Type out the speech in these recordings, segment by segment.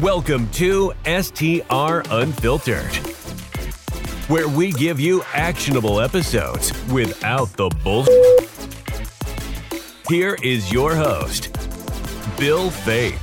Welcome to STR Unfiltered, where we give you actionable episodes without the bull. Here is your host, Bill Faeth.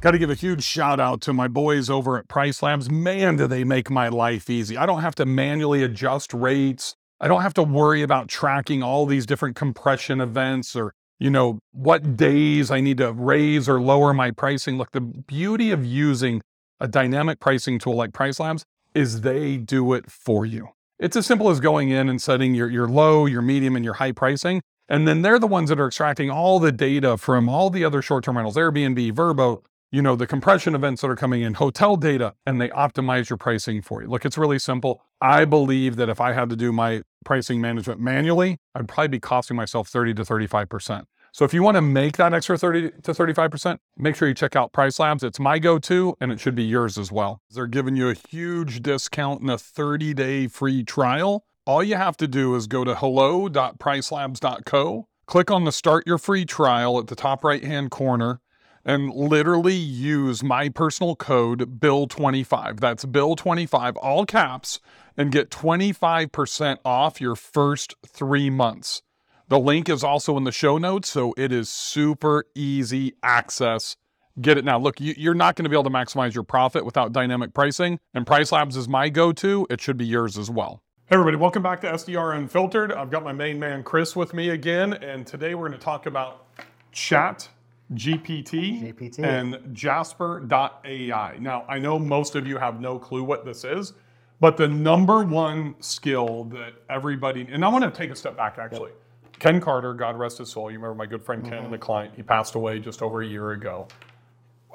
Got to give a huge shout out to my boys over at Price Labs. Man, do they make my life easy. I don't have to manually adjust rates. I don't have to worry about tracking all these different compression events or, you know, what days I need to raise or lower my pricing. Look, the beauty of using a dynamic pricing tool like Price Labs is they do it for you. It's as simple as going in and setting your, your low, your medium, and your high pricing. And then they're the ones that are extracting all the data from all the other short term rentals, Airbnb, VRBO, you know, the compression events that are coming in, hotel data, and they optimize your pricing for you. Look, it's really simple. I believe that if I had to do my pricing management manually, I'd probably be costing myself 30 to 35%. So if you want to make that extra 30 to 35%, make sure you check out Price Labs. It's my go-to and it should be yours as well. They're giving you a huge discount and a 30-day free trial. All you have to do is go to hello.pricelabs.co, click on the start your free trial at the top right-hand corner and literally use my personal code BILL25. That's BILL25, all caps, and get 25% off your first three months. The link is also in the show notes, so it is super easy access. Get it now. Look, you, are not going to be able to maximize your profit without dynamic pricing, and Price Labs is my go to. It should be yours as well. Hey, everybody, welcome back to STR Unfiltered. I've got my main man, Chris, with me again, and today we're going to talk about chat GPT, GPT. and Jasper.ai. Now, I know most of you have no clue what this is, but the number one skill that everybody, and I want to take a step back actually. Yep. Ken Carter, God rest his soul, you remember my good friend Ken mm-hmm. and the client, he passed away just over a year ago.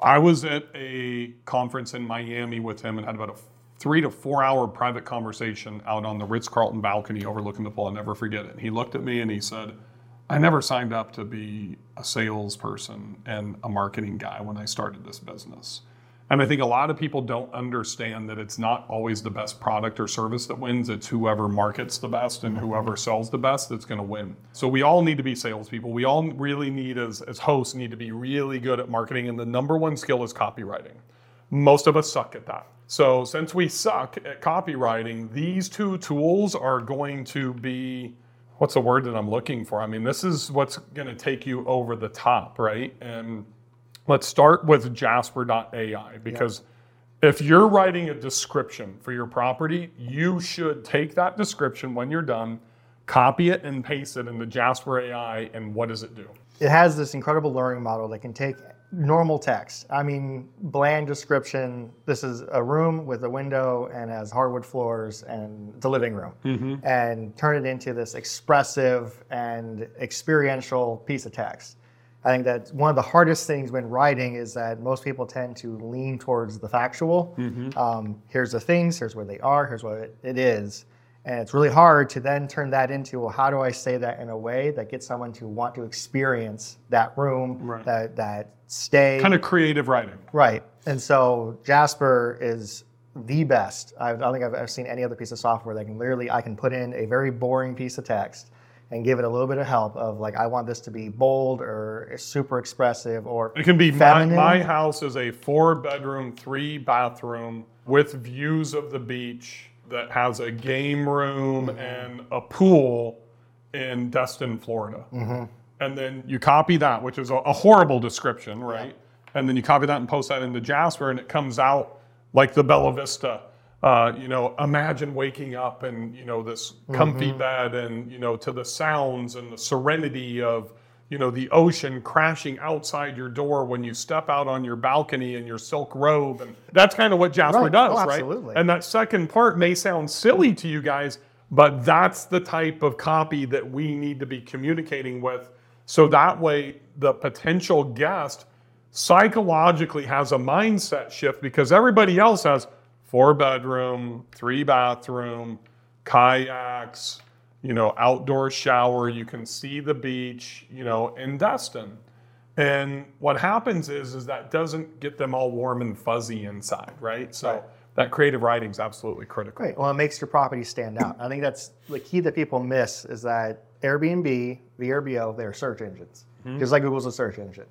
I was at a conference in Miami with him and had about a three to four hour private conversation out on the Ritz Carlton balcony overlooking the pool. I'll never forget it. He looked at me and he said, I never signed up to be a salesperson and a marketing guy when I started this business. And I think a lot of people don't understand that it's not always the best product or service that wins. It's whoever markets the best and whoever sells the best that's going to win. So we all need to be salespeople. We all really need, as, as hosts, need to be really good at marketing. And the number one skill is copywriting. Most of us suck at that. So since we suck at copywriting, these two tools are going to be what's the word that I'm looking for? I mean, this is what's going to take you over the top, right? And let's start with Jasper.ai because if you're writing a description for your property, you should take that description when you're done, copy it and paste it into Jasper AI, and what does it do? It has this incredible learning model that can take normal text. I mean, bland description. This is a room with a window and has hardwood floors and the living room, mm-hmm. and turn it into this expressive and experiential piece of text. I think that one of the hardest things when writing is that most people tend to lean towards the factual. Mm-hmm. Um, here's the things, here's where they are, here's what it is. And it's really hard to then turn that into, well, how do I say that in a way that gets someone to want to experience that room, right. that, that stay. Kind of creative writing. Right. And so Jasper is the best. I don't think I've ever seen any other piece of software that can literally, I can put in a very boring piece of text and give it a little bit of help of like, I want this to be bold or super expressive or It can be my, my house is a four bedroom, three bathroom with views of the beach that has a game room and a pool in Destin, Florida. Mm-hmm. And then you copy that, which is a, a horrible description, right? Yeah. And then you copy that and post that into Jasper, and it comes out like the Bella Vista. Uh, you know, imagine waking up and you know this comfy mm-hmm. bed, and you know to the sounds and the serenity of you know the ocean crashing outside your door when you step out on your balcony in your silk robe and that's kind of what jasper right. does oh, right and that second part may sound silly to you guys but that's the type of copy that we need to be communicating with so that way the potential guest psychologically has a mindset shift because everybody else has four bedroom three bathroom kayaks you know, outdoor shower, you can see the beach, you know, in Destin. And what happens is, is that doesn't get them all warm and fuzzy inside, right? So right. that creative writing is absolutely critical. Great. Well, it makes your property stand out. I think that's the key that people miss is that Airbnb, the VRBO, they're search engines, mm-hmm. just like Google's a search engine.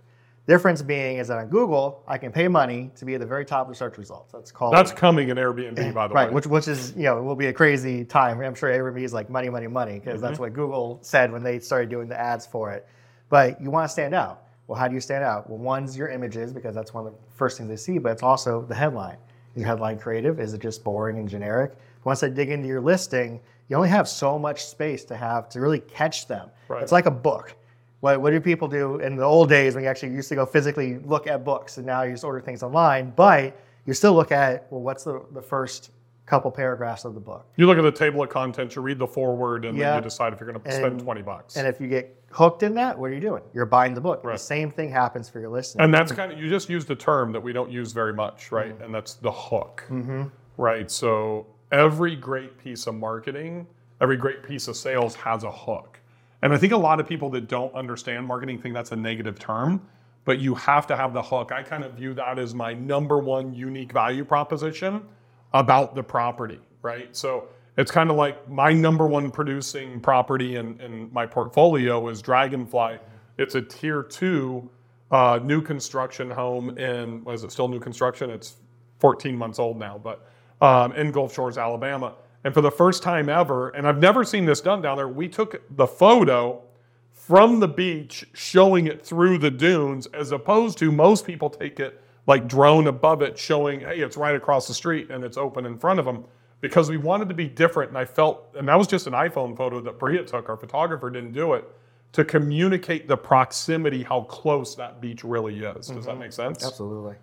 Difference being is that on Google, I can pay money to be at the very top of the search results. That's called That's coming in Airbnb, by the right, way. Right, which which is you know will be a crazy time. I'm sure Airbnb is like money, money, money because that's Mm-hmm. what Google said when they started doing the ads for it. But you want to stand out. Well, how do you stand out? Well, one's your images because that's one of the first things they see, but it's also the headline. Is your headline creative? Is it just boring and generic? Once they dig into your listing, you only have so much space to have to really catch them. Right. It's like a book. What, what do people do in the old days when you actually used to go physically look at books and now you just order things online? But you still look at, well, what's the, the first couple paragraphs of the book? you look at the table of contents, you read the foreword, and then you decide if you're going to spend 20 bucks. And if you get hooked in that, what are you doing? You're buying the book. Right. The same thing happens for your listening. And that's kind of you just used a term that we don't use very much, right? Mm-hmm. And that's the hook, right? So every great piece of marketing, every great piece of sales has a hook. And I think a lot of people that don't understand marketing think that's a negative term, but you have to have the hook. I kind of view that as my number one unique value proposition about the property, right? So it's kind of like my number one producing property in, in my portfolio is Dragonfly. It's a tier two uh, new construction home in, was it still new construction? It's 14 months old now, but um, in Gulf Shores, Alabama. And for the first time ever, and I've never seen this done down there, we took the photo from the beach showing it through the dunes as opposed to most people take it like drone above it showing hey it's right across the street and it's open in front of them because we wanted to be different. And i felt and that was just an iphone photo that Bria took our photographer didn't do it to communicate the proximity how close that beach really is. Does that make sense? Absolutely.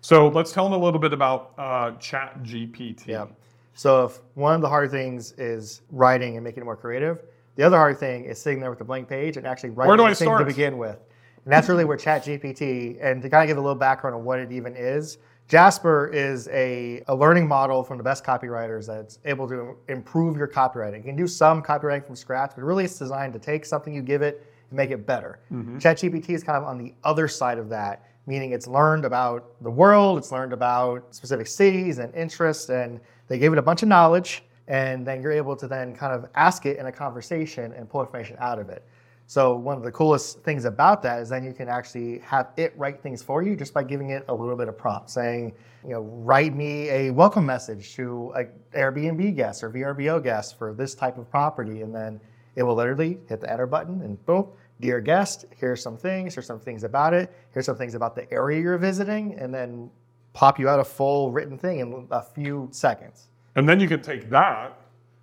so let's tell them a little bit about uh, chat gpt Yeah. So if one of the hard things is writing and making it more creative, the other hard thing is sitting there with a blank page and actually writing Where do the I thing to begin with. And that's really where ChatGPT, and to kind of give a little background on what it even is, Jasper is a, a learning model from the best copywriters that's able to improve your copywriting. You can do some copywriting from scratch, but really it's designed to take something you give it and make it better. Mm-hmm. ChatGPT is kind of on the other side of that, meaning it's learned about the world, it's learned about specific cities and interests, and they gave it a bunch of knowledge, and then you're able to then kind of ask it in a conversation and pull information out of it. So one of the coolest things about that is then you can actually have it write things for you just by giving it a little bit of prompt, saying, you know, write me a welcome message to an Airbnb guest or VRBO guest for this type of property, and then it will literally hit the enter button and boom, dear guest, here's some things, here's some things about it, here's some things about the area you're visiting, and then pop you out a full written thing in a few seconds. and then you can take that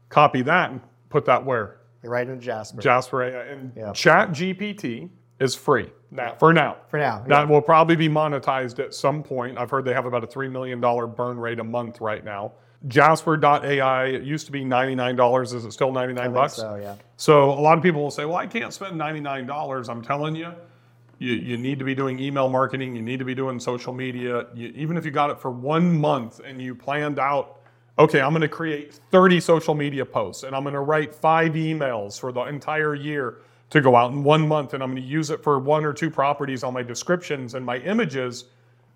copy that and put that where Right into Jasper. Jasper AI and Yeah. Chat GPT is free now for now. For now, that will probably be monetized at some point. I've heard they have about a three million dollar burn rate a month right now. Jasper.ai it used to be ninety nine dollars. Is it still ninety nine bucks? so, yeah. So a lot of people will say, "Well, I can't spend ninety nine dollars." I'm telling you. You, you need to be doing email marketing. You need to be doing social media. You, even if you got it for one month and you planned out okay, I'm going to create 30 social media posts and I'm going to write five emails for the entire year to go out in one month and I'm going to use it for one or two properties on my descriptions and my images.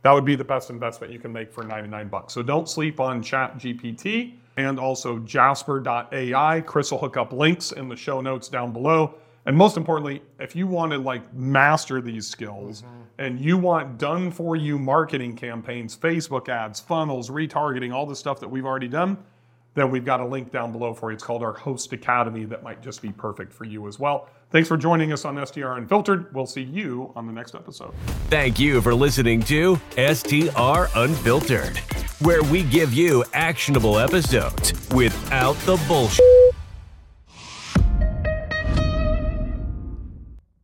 That would be the best investment you can make for 99 bucks. So don't sleep on Chat GPT and also Jasper.ai. Chris will hook up links in the show notes down below. And most importantly, if you want to like master these skills mm-hmm. and you want done for you marketing campaigns, Facebook ads, funnels, retargeting, all the stuff that we've already done, then we've got a link down below for you. It's called our Host Academy that might just be perfect for you as well. Thanks for joining us on STR Unfiltered. We'll see you on the next episode. Thank you for listening to STR Unfiltered, where we give you actionable episodes without the bullshit.